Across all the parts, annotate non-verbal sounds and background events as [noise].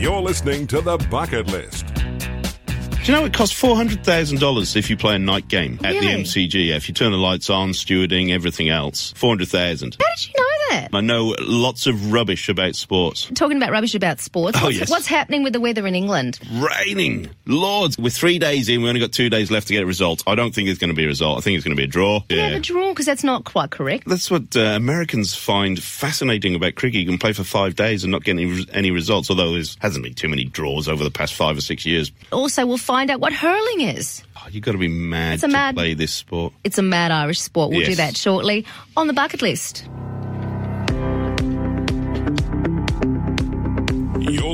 You're listening to The Bucket List. Do you know it costs four hundred thousand dollars if you play a night game at Really? the MCG? If you turn the lights on, stewarding, everything else, four hundred thousand. How did you know that? I know lots of rubbish about sports. Talking about rubbish about sports. Oh, what's, yes. what's happening with the weather in England? Raining, Lord's. We're three days in. We only got two days left to get a result. I don't think it's going to be a result. I think it's going to be a draw. Yeah, have a draw because that's not quite correct. That's what uh, Americans find fascinating about cricket. You can play for five days and not get any, any results, although there hasn't been too many draws over the past five or six years. Also, we'll find out what hurling is. Oh, you've got to be mad It's a to mad- play this sport. It's a mad Irish sport. We'll do that shortly on the bucket list.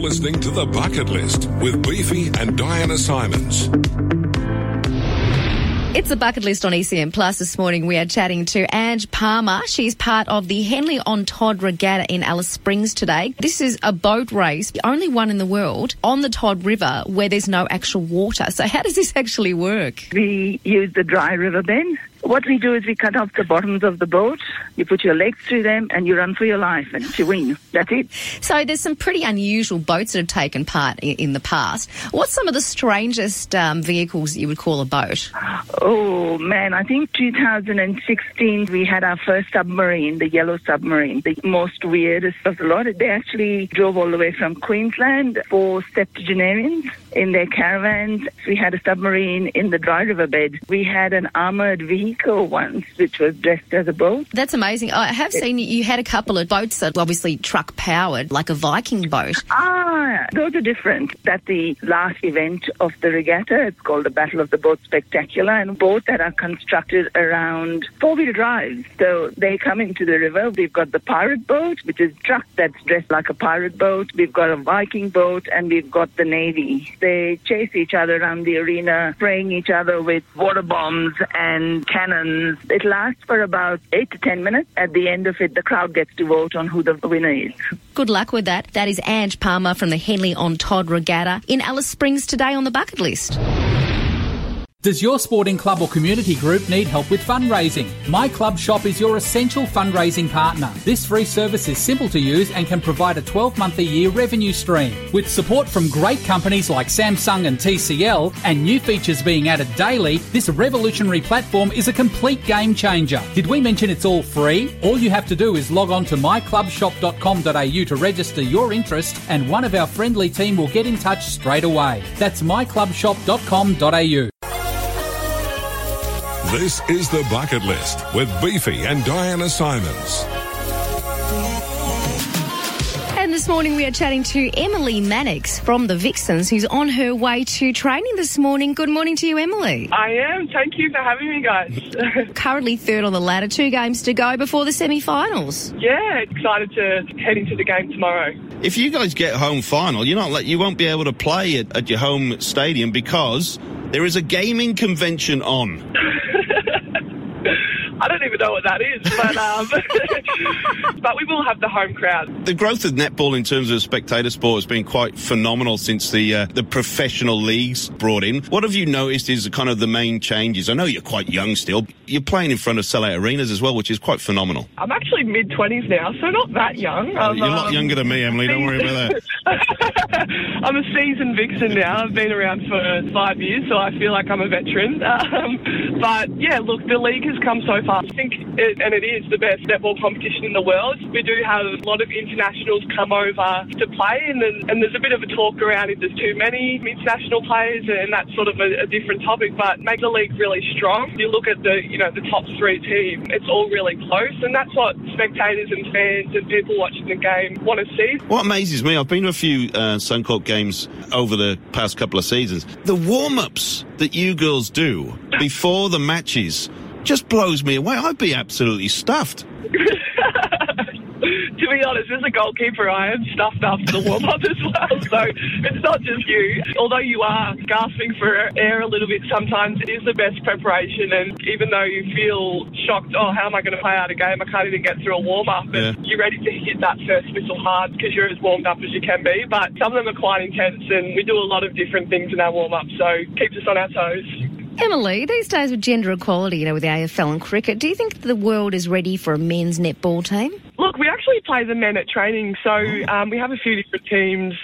You're listening to The Bucket List with Beefy and Diana Simons. It's the bucket list on SEN Plus. This morning we are chatting to Ange Palmer. She's part of the Henley on Todd Regatta in Alice Springs today. This is a boat race, the only one in the world on the Todd River where there's no actual water. So how does this actually work? We use the dry river bend. What we do is we cut off the bottoms of the boat, you put your legs through them, and you run for your life and you win. That's it. So there's some pretty unusual boats that have taken part in, the past. What's some of the strangest um, vehicles that you would call a boat? Oh man, I think 2016 we had our first submarine, the yellow submarine, the most weirdest of the lot. They actually drove all the way from Queensland for septuagenarians in their caravans. We had a submarine in the dry river bed. We had an armored vehicle once, which was dressed as a boat. That's amazing. I have seen you, had a couple of boats that were obviously truck powered, like a Viking boat. Ah, those are different. That's the last event of the regatta. It's called the Battle of the Boat Spectacular, and boats that are constructed around four-wheel drives. So they come into the river. We've got the pirate boat, which is truck that's dressed like a pirate boat. We've got a Viking boat, and we've got the navy. They chase each other around the arena, spraying each other with water bombs and cannons. It lasts for about eight to ten minutes. At the end of it, the crowd gets to vote on who the winner is. Good luck with that. That is Ange Palmer from the Henley on Todd Regatta in Alice Springs today on the bucket list. Does your sporting club or community group need help with fundraising? My Club Shop is your essential fundraising partner. This free service is simple to use and can provide a 12 month a year revenue stream. With support from great companies like Samsung and TCL and new features being added daily, this revolutionary platform is a complete game changer. Did we mention it's all free? All you have to do is log on to myclubshop.com.au to register your interest and one of our friendly team will get in touch straight away. That's myclubshop.com.au. This is The Bucket List with Beefy and Diana Simons. And this morning we are chatting to Emily Mannix from the Vixens, who's on her way to training this morning. Good morning to you, Emily. I am. Thank you for having me, guys. [laughs] Currently third on the ladder, two games to go before the semi-finals. yeah, excited to head into the game tomorrow. If you guys get home final, you're not let, you won't be able to play it at your home stadium because there is a gaming convention on. [laughs] I don't even know what that is, but um, [laughs] but we will have the home crowd. The growth of netball in terms of spectator sport has been quite phenomenal since the uh, the professional leagues brought in. What have you noticed is kind of the main changes? I know you're quite young still. You're playing in front of sellout arenas as well, which is quite phenomenal. I'm actually mid twenties now, so not that young. I'm, you're a lot um, younger than me, Emily. Don't worry about that. [laughs] I'm a seasoned vixen now. I've been around for five years, so I feel like I'm a veteran. [laughs] Um, but yeah, look, the league has come so far. I think, it, and it is the best netball competition in the world. We do have a lot of internationals come over to play, and then, and there's a bit of a talk around if there's too many international players, and that's sort of a, a different topic. But make the league really strong. You look at the you know the top three teams; it's all really close, and that's what spectators and fans and people watching the game want to see. What amazes me, I've been to a few uh, Suncorp games over the past couple of seasons. The warm ups that you girls do before the matches just blows me away. I'd be absolutely stuffed. [laughs] to be honest, as a goalkeeper, I am stuffed after the warm up as well. [laughs] So it's not just you. Although you are gasping for air a little bit sometimes, it is the best preparation. And even though you feel shocked, oh, how am I going to play out a game? I can't even get through a warm up. Yeah. You're ready to hit that first whistle hard because you're as warmed up as you can be. But some of them are quite intense, and we do a lot of different things in our warm up. So keeps us on our toes. Emily, these days with gender equality, you know, with the AFL and cricket, do you think the world is ready for a men's netball team? Look, we actually play the men at training, so um, we have a few different teams.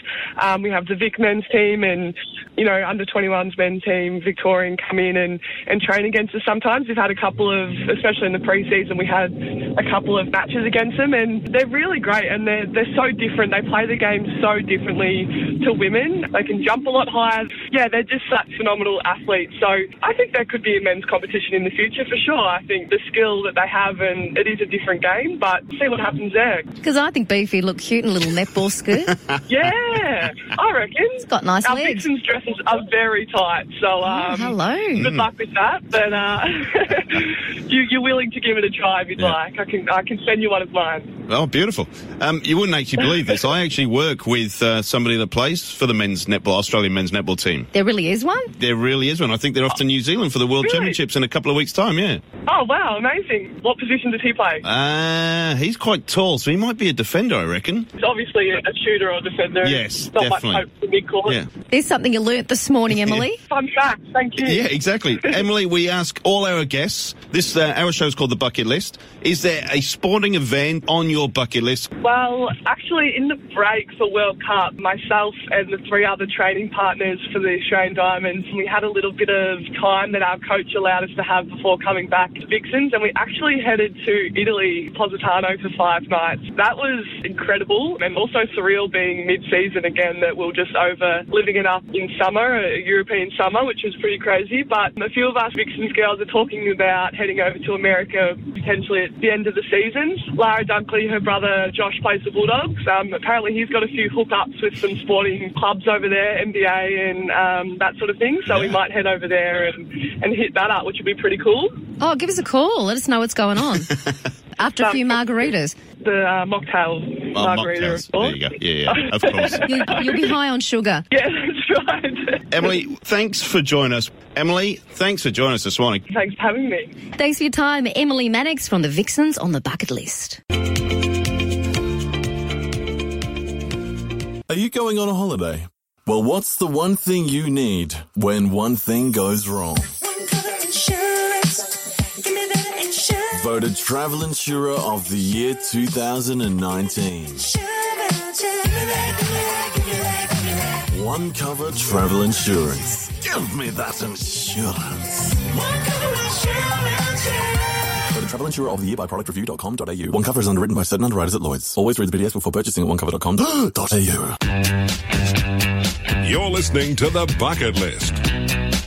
Um, we have the Vic men's team and, you know, under 21s men's team, Victorian come in and, and train against us sometimes. We've had a couple of, especially in the pre-season, we had a couple of matches against them and they're really great and they're, they're so different. They play the game so differently to women. They can jump a lot higher. Yeah, they're just such phenomenal athletes. So I think there could be a men's competition in the future for sure. I think the skill that they have and it is a different game, but see what happens there. Because I think Beefy looked cute in a little netball skirt. [laughs] Yeah, I reckon. It's got nice Our legs. Vixen's dresses are very tight, so um, hello. Good luck with that. But uh, [laughs] you, you're willing to give it a try if you'd Yeah. like. I can I can send you one of mine. Oh, beautiful. Um, you wouldn't actually believe this. I actually work with uh, somebody that plays for the men's netball, Australian men's netball team. There really is one. There really is one. I think they're off to New Zealand for the World Really? Championships in a couple of weeks' time, yeah. Oh wow, amazing! What position does he play? Uh, he's quite tall, so he might be a defender, I reckon. He's obviously a, a shooter or defender. Yes, Not definitely. much hope for mid-court. Yeah. There's something you learnt this morning, [laughs] Emily. Fun fact. Thank you. Yeah, exactly. [laughs] Emily, we ask all our guests, this, uh, our show is called The Bucket List. Is there a sporting event on your bucket list? Well, actually, in the break for World Cup, myself and the three other training partners for the Australian Diamonds, and we had a little bit of time that our coach allowed us to have before coming back to Vixens, and we actually headed to Italy, Positano, for five nights. That was incredible and also surreal being mid-season again, that we we're just over living it up in summer, a European summer, which was pretty crazy. But a few of us Vixens girls are talking about heading over to America potentially at the end of the season. Lara Dunkley, her brother Josh plays the Bulldogs. Um, apparently he's got a few hookups with some sporting clubs over there, NBA and um, that sort of thing. So we might head over there and, and hit that up, which would be pretty cool. Oh, give us a call. Let us know what's going on. [laughs] After a few margaritas. The uh, mocktail Oh, margarita, mocktails. of course. There you go. Yeah, yeah, of course. [laughs] You, you'll be high on sugar. [laughs] Yeah, that's right. Emily, thanks for joining us. Emily, thanks for joining us this morning. Thanks for having me. Thanks for your time, Emily Mannix from the Vixens on the bucket list. Are you going on a holiday? Well, what's the one thing you need when one thing goes wrong? One cover insurance. Give me that insurance. Voted Travel Insurer of the Year 2019. One Cover Travel Insurance. Give me that insurance. One cover insurance. Voted Travel Insurer of the Year by productreview.com.au. One Cover is underwritten by certain underwriters at Lloyd's. Always read the PDS before purchasing at onecover.com.au. [laughs] You're listening to The Bucket List.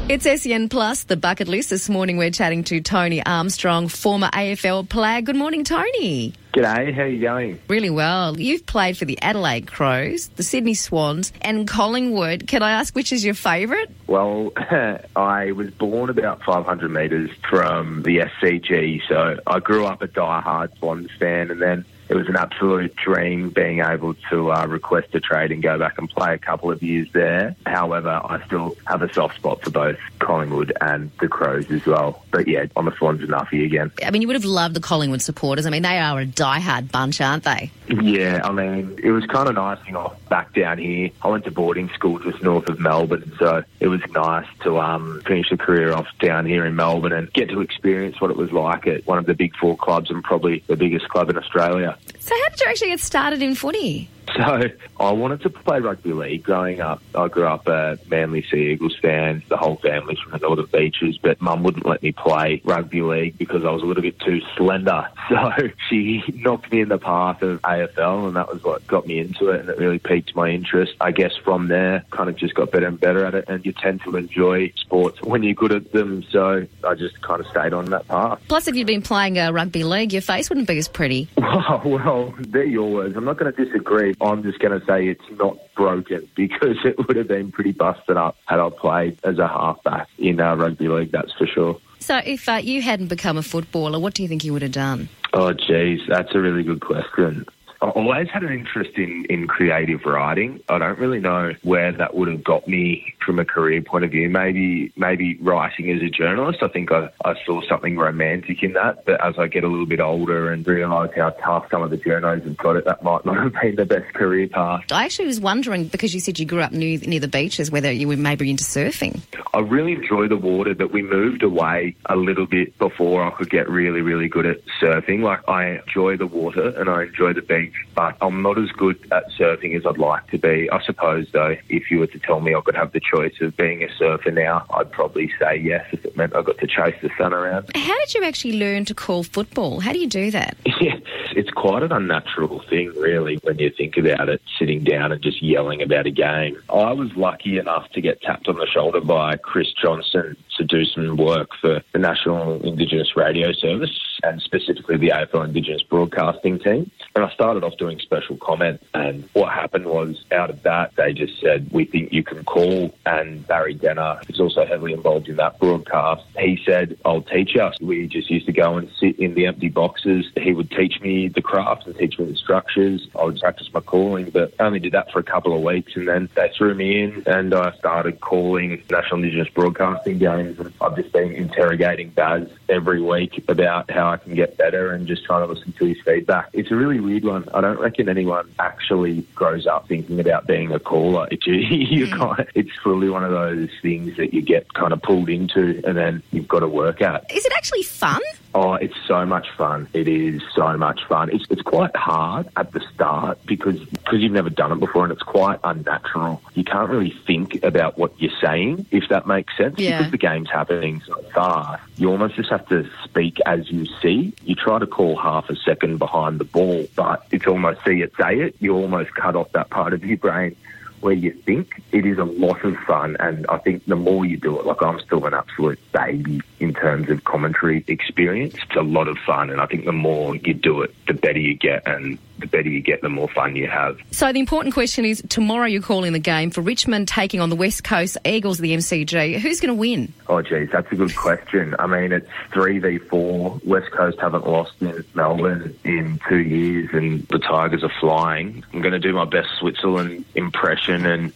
It's SEN Plus, the bucket list. This morning we're chatting to Tony Armstrong, former AFL player. Good morning, Tony. G'day, how are you going? Really well. You've played for the Adelaide Crows, the Sydney Swans, and Collingwood. Can I ask which is your favourite? Well, [laughs] I was born about 500 metres from the SCG, so I grew up a die-hard Swans fan, and then it was an absolute dream being able to uh, request a trade and go back and play a couple of years there. However, I still have a soft spot for both Collingwood and the Crows as well. But yeah, on the Swans and Nuffy again. I mean, you would have loved the Collingwood supporters. I mean, they are a die-hard bunch, aren't they? Yeah, I mean, it was kind of nice, you know, back down here. I went to boarding school just north of Melbourne, so it was nice to um, finish the career off down here in Melbourne and get to experience what it was like at one of the big four clubs and probably the biggest club in Australia. So how did you actually get started in footy? [laughs] So I wanted to play rugby league growing up. I grew up a Manly Sea Eagles fan. The whole family's from the Northern Beaches, but Mum wouldn't let me play rugby league because I was a little bit too slender. [laughs] So she knocked me in the path of AFL, and that was what got me into it, and it really piqued my interest. I guess from there, kind of just got better and better at it, and you tend to enjoy sports when you're good at them. So I just kind of stayed on that path. Plus, if you'd been playing uh, rugby league, your face wouldn't be as pretty. [laughs] Well, well, they're your words. I'm not going to disagree. I'm just going to say it's not broken [laughs] because it would have been pretty busted up had I played as a halfback in uh, rugby league, that's for sure. So if uh, you hadn't become a footballer, what do you think you would have done? Oh, geez, that's a really good question. I've always had an interest in, in creative writing. I don't really know where that would have got me from a career point of view. Maybe maybe writing as a journalist. I think I, I saw something romantic in that. But as I get a little bit older and realise how tough some of the journos have got it, that might not [laughs] have been the best career path. I actually was wondering because you said you grew up near, near the beaches, whether you were maybe into surfing. I really enjoy the water, but we moved away a little bit before I could get really, really good at surfing. Like I enjoy the water and I enjoy the beach, but I'm not as good at surfing as I'd like to be. I suppose though, if you were to tell me I could have the choice of being a surfer now, I'd probably say yes if it meant I got to chase the sun around. How did you actually learn to call football? How do you do that? [laughs] Yeah, it's quite an unnatural thing, really, when you think about it, sitting down and just yelling about a game. I was lucky enough to get tapped on the shoulder by Chris Johnson to do some work for the National Indigenous Radio Service and specifically the AFL Indigenous Broadcasting Team. And I started off doing special comment, and what happened was out of that, they just said, We think you can call. And Barry Denner is also heavily involved in that broadcast. He said, I'll teach us. We just used to go and sit in the empty boxes. He would teach me the craft and teach me the structures. I would practice my calling, but I only did that for a couple of weeks. And then they threw me in, and I started calling National Indigenous Broadcasting games. I've just been interrogating Baz every week about how I can get better and just trying to listen to his feedback. It's a really weird one. I don't reckon anyone actually grows up thinking about being a caller. It, [laughs] you kind hmm. of, it's fully one of those things that you get kind of pulled into and then you've got to work at. Is it actually fun? Oh, it's so much fun. It is so much fun. It's, it's quite hard at the start because because you've never done it before and it's quite unnatural. You can't really think about what you're saying, if that makes sense, Yeah. because the game's happening so fast. You almost just have to speak as you see. You try to call half a second behind the ball, but it's almost see it, say it. You almost cut off that part of your brain where you think. It is a lot of fun, and I think the more you do it, like I'm still an absolute baby in terms of commentary experience. It's a lot of fun, and I think the more you do it, the better you get, and the better you get, the more fun you have. So the important question is tomorrow you're calling the game for Richmond taking on the West Coast Eagles of the MCG. Who's going to win? Oh, geez, that's a good question. I mean, it's 3v4. West Coast haven't lost in Melbourne in two years, and the Tigers are flying. I'm going to do my best Switzerland impression and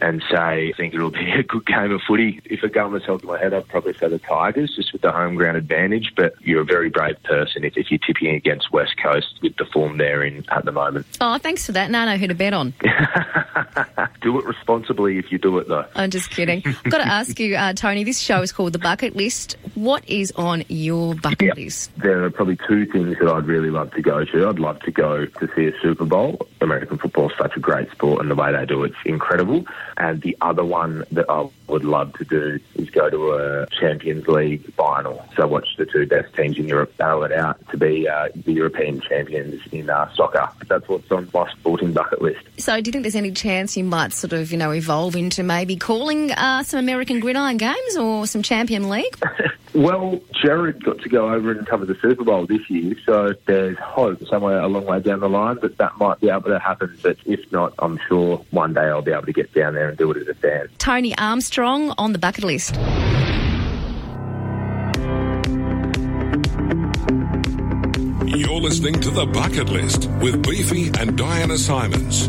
and say I think it'll be a good game of footy. If a gun was held to my head, I'd probably say the Tigers, just with the home ground advantage. But you're a very brave person if, if you're tipping against West Coast with the form they're in at the moment. Oh, thanks for that. Now I know who to bet on. [laughs] do it responsibly if you do it, though. I'm just kidding. I've got to [laughs] ask you, uh, Tony, this show is called The Bucket List. What is on your bucket Yep. list? There are probably two things that I'd really love to go to. I'd love to go to see a Super Bowl. American football is such a great sport, and the way they do it's incredible. And the other one that I would love to do is go to a Champions League final. So watch the two best teams in Europe battle it out to be uh, the European champions in uh, soccer. That's what's on my sporting bucket list. So, do you think there's any chance you might sort of, you know, evolve into maybe calling uh, some American gridiron games or some Champion League? [laughs] Well, Jared got to go over and cover the Super Bowl this year, so there's hope somewhere a long way down the line that that might be able to happen. But if not, I'm sure one day I'll be able to get down there and do it as a fan. Tony Armstrong on the bucket list. You're listening to The Bucket List with Beefy and Diana Simons.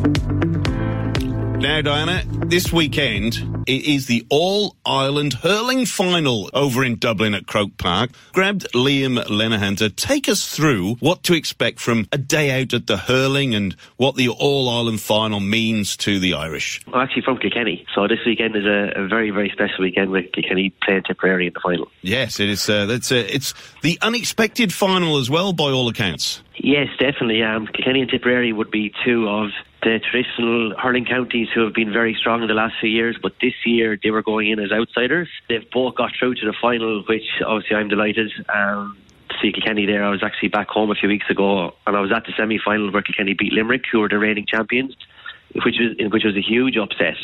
Now, Diana, this weekend it is the All Ireland Hurling Final over in Dublin at Croke Park. Grabbed Liam Lenahan to take us through what to expect from a day out at the hurling and what the All Ireland Final means to the Irish. I'm actually from Kilkenny, so this weekend is a, a very, very special weekend with Kilkenny playing Tipperary in the final. Yes, it is. Uh, that's uh, it's the unexpected final as well, by all accounts. Yes, definitely. Um, Kilkenny and Tipperary would be two of the traditional hurling counties who have been very strong in the last few years, but this year they were going in as outsiders. They've both got through to the final, which obviously I'm delighted. Um, to see Kilkenny there. I was actually back home a few weeks ago, and I was at the semi-final where Kilkenny beat Limerick, who were the reigning champions, which was which was a huge upset.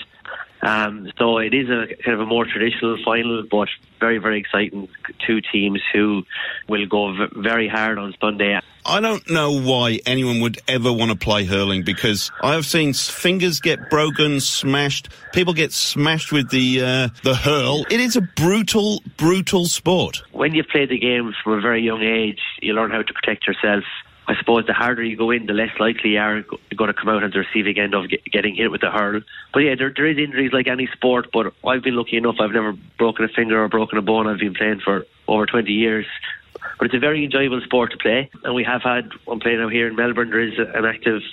Um, so it is a kind of a more traditional final, but very, very exciting. Two teams who will go v- very hard on Sunday. I don't know why anyone would ever want to play hurling because I have seen fingers get broken, smashed. People get smashed with the uh, the hurl. It is a brutal, brutal sport. When you play the game from a very young age, you learn how to protect yourself. I suppose the harder you go in, the less likely you are going to come out on the receiving end of getting hit with the hurl. But yeah, there, there is injuries like any sport, but I've been lucky enough. I've never broken a finger or broken a bone. I've been playing for over 20 years. But it's a very enjoyable sport to play, and we have had. I'm playing out here in Melbourne. There is an active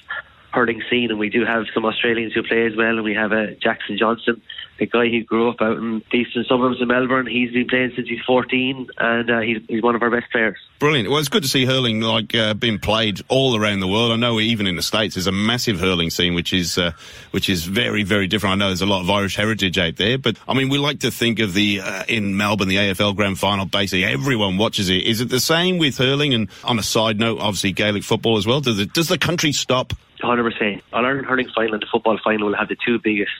hurling scene, and we do have some Australians who play as well. And we have a Jackson Johnson, the guy who grew up out in the eastern suburbs of Melbourne. He's been playing since he's 14, and uh, he's, he's one of our best players. Brilliant. Well, it's good to see hurling like uh, being played all around the world. I know even in the states there's a massive hurling scene, which is uh, which is very very different. I know there's a lot of Irish heritage out there, but I mean we like to think of the uh, in Melbourne the AFL Grand Final. Basically, everyone watches it. Is it the same with hurling? And on a side note, obviously Gaelic football as well. Does, it, does the country stop? 100%. All Ireland hurling final and the football final will have the two biggest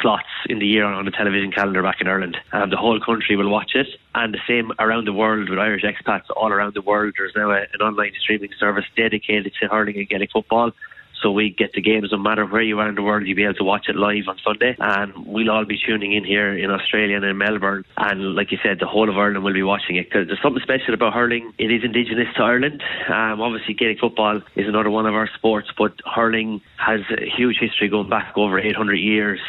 slots in the year on the television calendar back in Ireland. Um, the whole country will watch it, and the same around the world with Irish expats all around the world. There's now a, an online streaming service dedicated to hurling and Gaelic football. So we get the games no matter where you are in the world, you'll be able to watch it live on Sunday. And we'll all be tuning in here in Australia and in Melbourne. And like you said, the whole of Ireland will be watching it because there's something special about hurling. It is indigenous to Ireland. Um, obviously, Gaelic football is another one of our sports, but hurling has a huge history going back over 800 years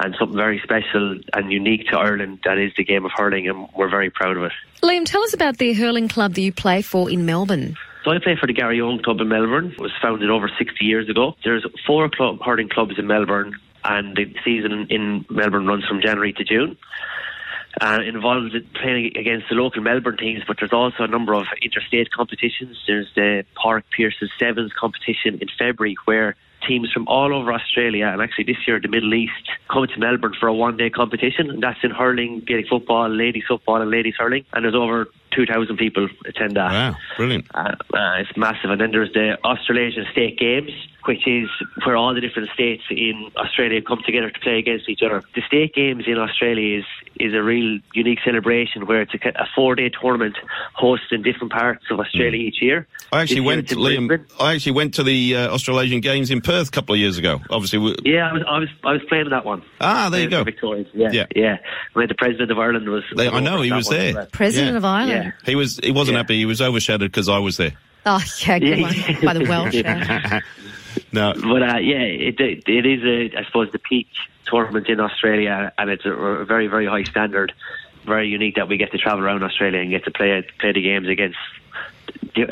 and something very special and unique to Ireland that is the game of hurling, and we're very proud of it. Liam, tell us about the hurling club that you play for in Melbourne. So I play for the Garryowen Club in Melbourne. It was founded over 60 years ago. There's four club hurling clubs in Melbourne, and the season in Melbourne runs from January to June. Uh, involved in playing against the local Melbourne teams, but there's also a number of interstate competitions. There's the Park Pearse's Sevens competition in February, where teams from all over Australia and actually this year the Middle East come to Melbourne for a one day competition and that's in hurling, Gaelic football, ladies football and ladies hurling and there's over 2,000 people attend that. Wow, brilliant. Uh, uh, it's massive. And then there's the Australasian State Games, which is where all the different states in Australia come together to play against each other. The State Games in Australia is, is a real unique celebration where it's a, a four day tournament hosted in different parts of Australia mm. each year. I actually went, to, Liam, I actually went to the uh, Australasian Games in Perth a couple of years ago. Obviously, we... yeah, I was, I was, I was playing that one. Ah, there you go. Victorians, yeah, yeah. yeah. When the president of Ireland was, they, I know he was there. President yeah. of Ireland. Yeah. He was. He wasn't yeah. happy. He was overshadowed because I was there. Oh [laughs] yeah, good one by the [laughs] Welsh. [laughs] no, but uh, yeah, it, it, it is a, I suppose the peak tournament in Australia, and it's a, a very very high standard. Very unique that we get to travel around Australia and get to play play the games against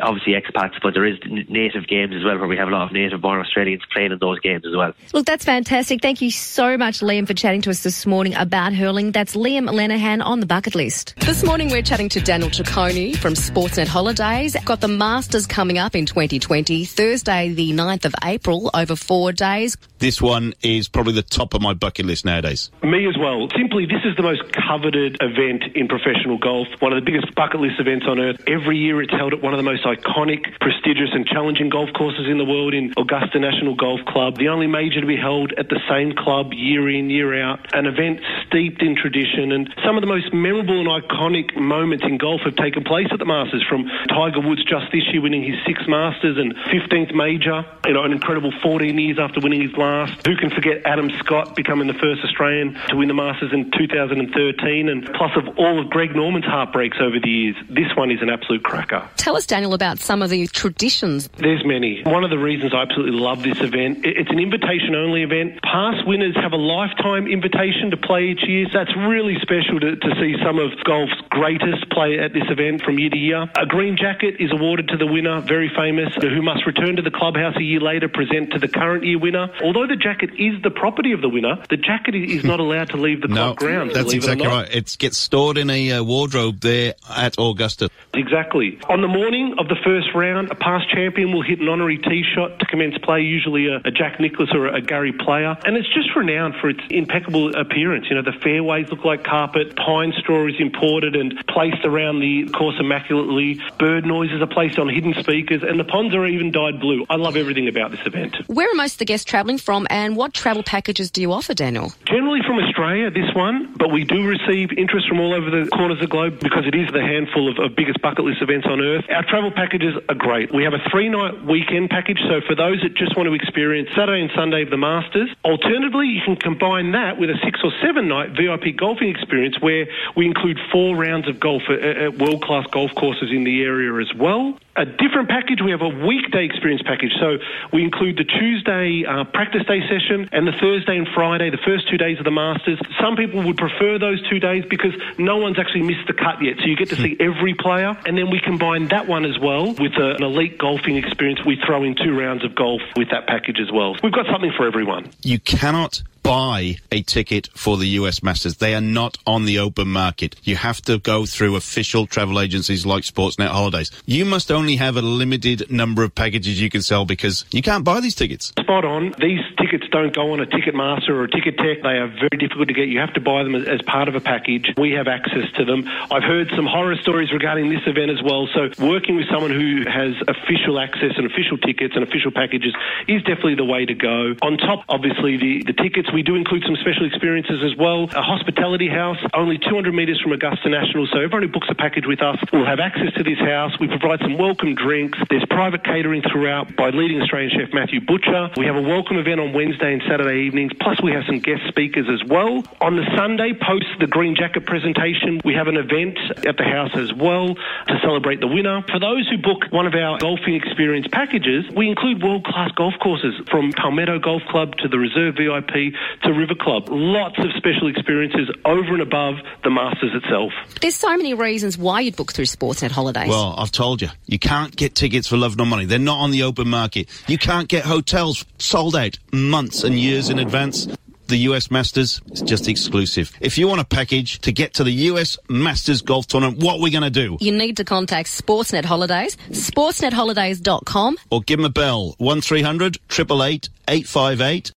obviously expats, but there is native games as well where we have a lot of native born Australians playing in those games as well. Look, that's fantastic. Thank you so much, Liam, for chatting to us this morning about hurling. That's Liam Lenihan on the bucket list. This morning we're chatting to Daniel Ciccone from Sportsnet Holidays. Got the Masters coming up in 2020, Thursday the 9th of April, over four days. This one is probably the top of my bucket list nowadays. Me as well. Simply, this is the most coveted event in professional golf, one of the biggest bucket list events on earth. Every year it's held at one of the most iconic, prestigious, and challenging golf courses in the world in Augusta National Golf Club, the only major to be held at the same club year in, year out. An event steeped in tradition, and some of the most memorable and iconic moments in golf have taken place at the Masters. From Tiger Woods just this year winning his sixth Masters and 15th major, you know, an incredible 14 years after winning his last. Who can forget Adam Scott becoming the first Australian to win the Masters in 2013, and plus of all of Greg Norman's heartbreaks over the years. This one is an absolute cracker. Tell us, Daniel, about some of the traditions. There's many. One of the reasons I absolutely love this event, it's an invitation only event. Past winners have a lifetime invitation to play each year. So that's really special to, to see some of golf's greatest play at this event from year to year. A green jacket is awarded to the winner, very famous, who must return to the clubhouse a year later, present to the current year winner. Although the jacket is the property of the winner, the jacket is not [laughs] allowed to leave the no, club grounds. That's exactly it right. It gets stored in a uh, wardrobe there at Augusta. Exactly. On the morning of the first round, a past champion will hit an honorary tee shot to commence play, usually a, a Jack Nicklaus or a, Gary Player. And it's just renowned for its impeccable appearance. You know, the fairways look like carpet, pine straw is imported and placed around the course immaculately, bird noises are placed on hidden speakers, and the ponds are even dyed blue. I love everything about this event. Where are most of the guests travelling from, and what travel packages do you offer, Daniel? Generally from Australia, this one, but we do receive interest from all over the corners of the globe because it is the handful of, of biggest bucket list events on earth. Our travel packages are great. We have a three night weekend package, so for those that just want to experience Saturday and Sunday of the Masters, alternatively, you can combine that with a six or seven night VIP golfing experience where we include four rounds of golf uh, uh, at, at world class golf courses in the area as well. A different package. We have a weekday experience package. So we include the Tuesday uh, practice day session and the Thursday and Friday, the first two days of the Masters. Some people would prefer those two days because no one's actually missed the cut yet. So you get to see every player. And then we combine that one as well with a, an elite golfing experience. We throw in two rounds of golf with that package as well. We've got something for everyone. You cannot buy a ticket for the US Masters. They are not on the open market. You have to go through official travel agencies like Sportsnet Holidays. You must only have a limited number of packages you can sell because you can't buy these tickets. Spot on. These tickets don't go on a Ticketmaster or a Ticketek. They are very difficult to get. You have to buy them as, part of a package. We have access to them. I've heard some horror stories regarding this event as well. So working with someone who has official access and official tickets and official packages is definitely the way to go. On top, obviously, the, the tickets, we do include some special experiences as well. A hospitality house, only 200 metres from Augusta National. So everyone who books a package with us will have access to this house. We provide some welcome drinks. There's private catering throughout by leading Australian chef Matthew Butcher. We have a welcome event on Wednesday and Saturday evenings. Plus, we have some guest speakers as well. On the Sunday, post the Green Jacket presentation, we have an event at the house as well to celebrate the winner. For those who book one of our golfing experience packages, we include world class golf courses from Palmetto Golf Club to the Reserve VIP to River Club. Lots of special experiences over and above the Masters itself. There's so many reasons why you'd book through Sportsnet Holidays. Well, I've told you, you can't get tickets for love nor money. They're not on the open market. You can't get hotels sold out months and years in advance. The US Masters is just exclusive. If you want a package to get to the US Masters Golf Tournament, what are we going to do? you need to contact Sportsnet Holidays, sportsnetholidays.com. Or give them a bell, 1300 888 858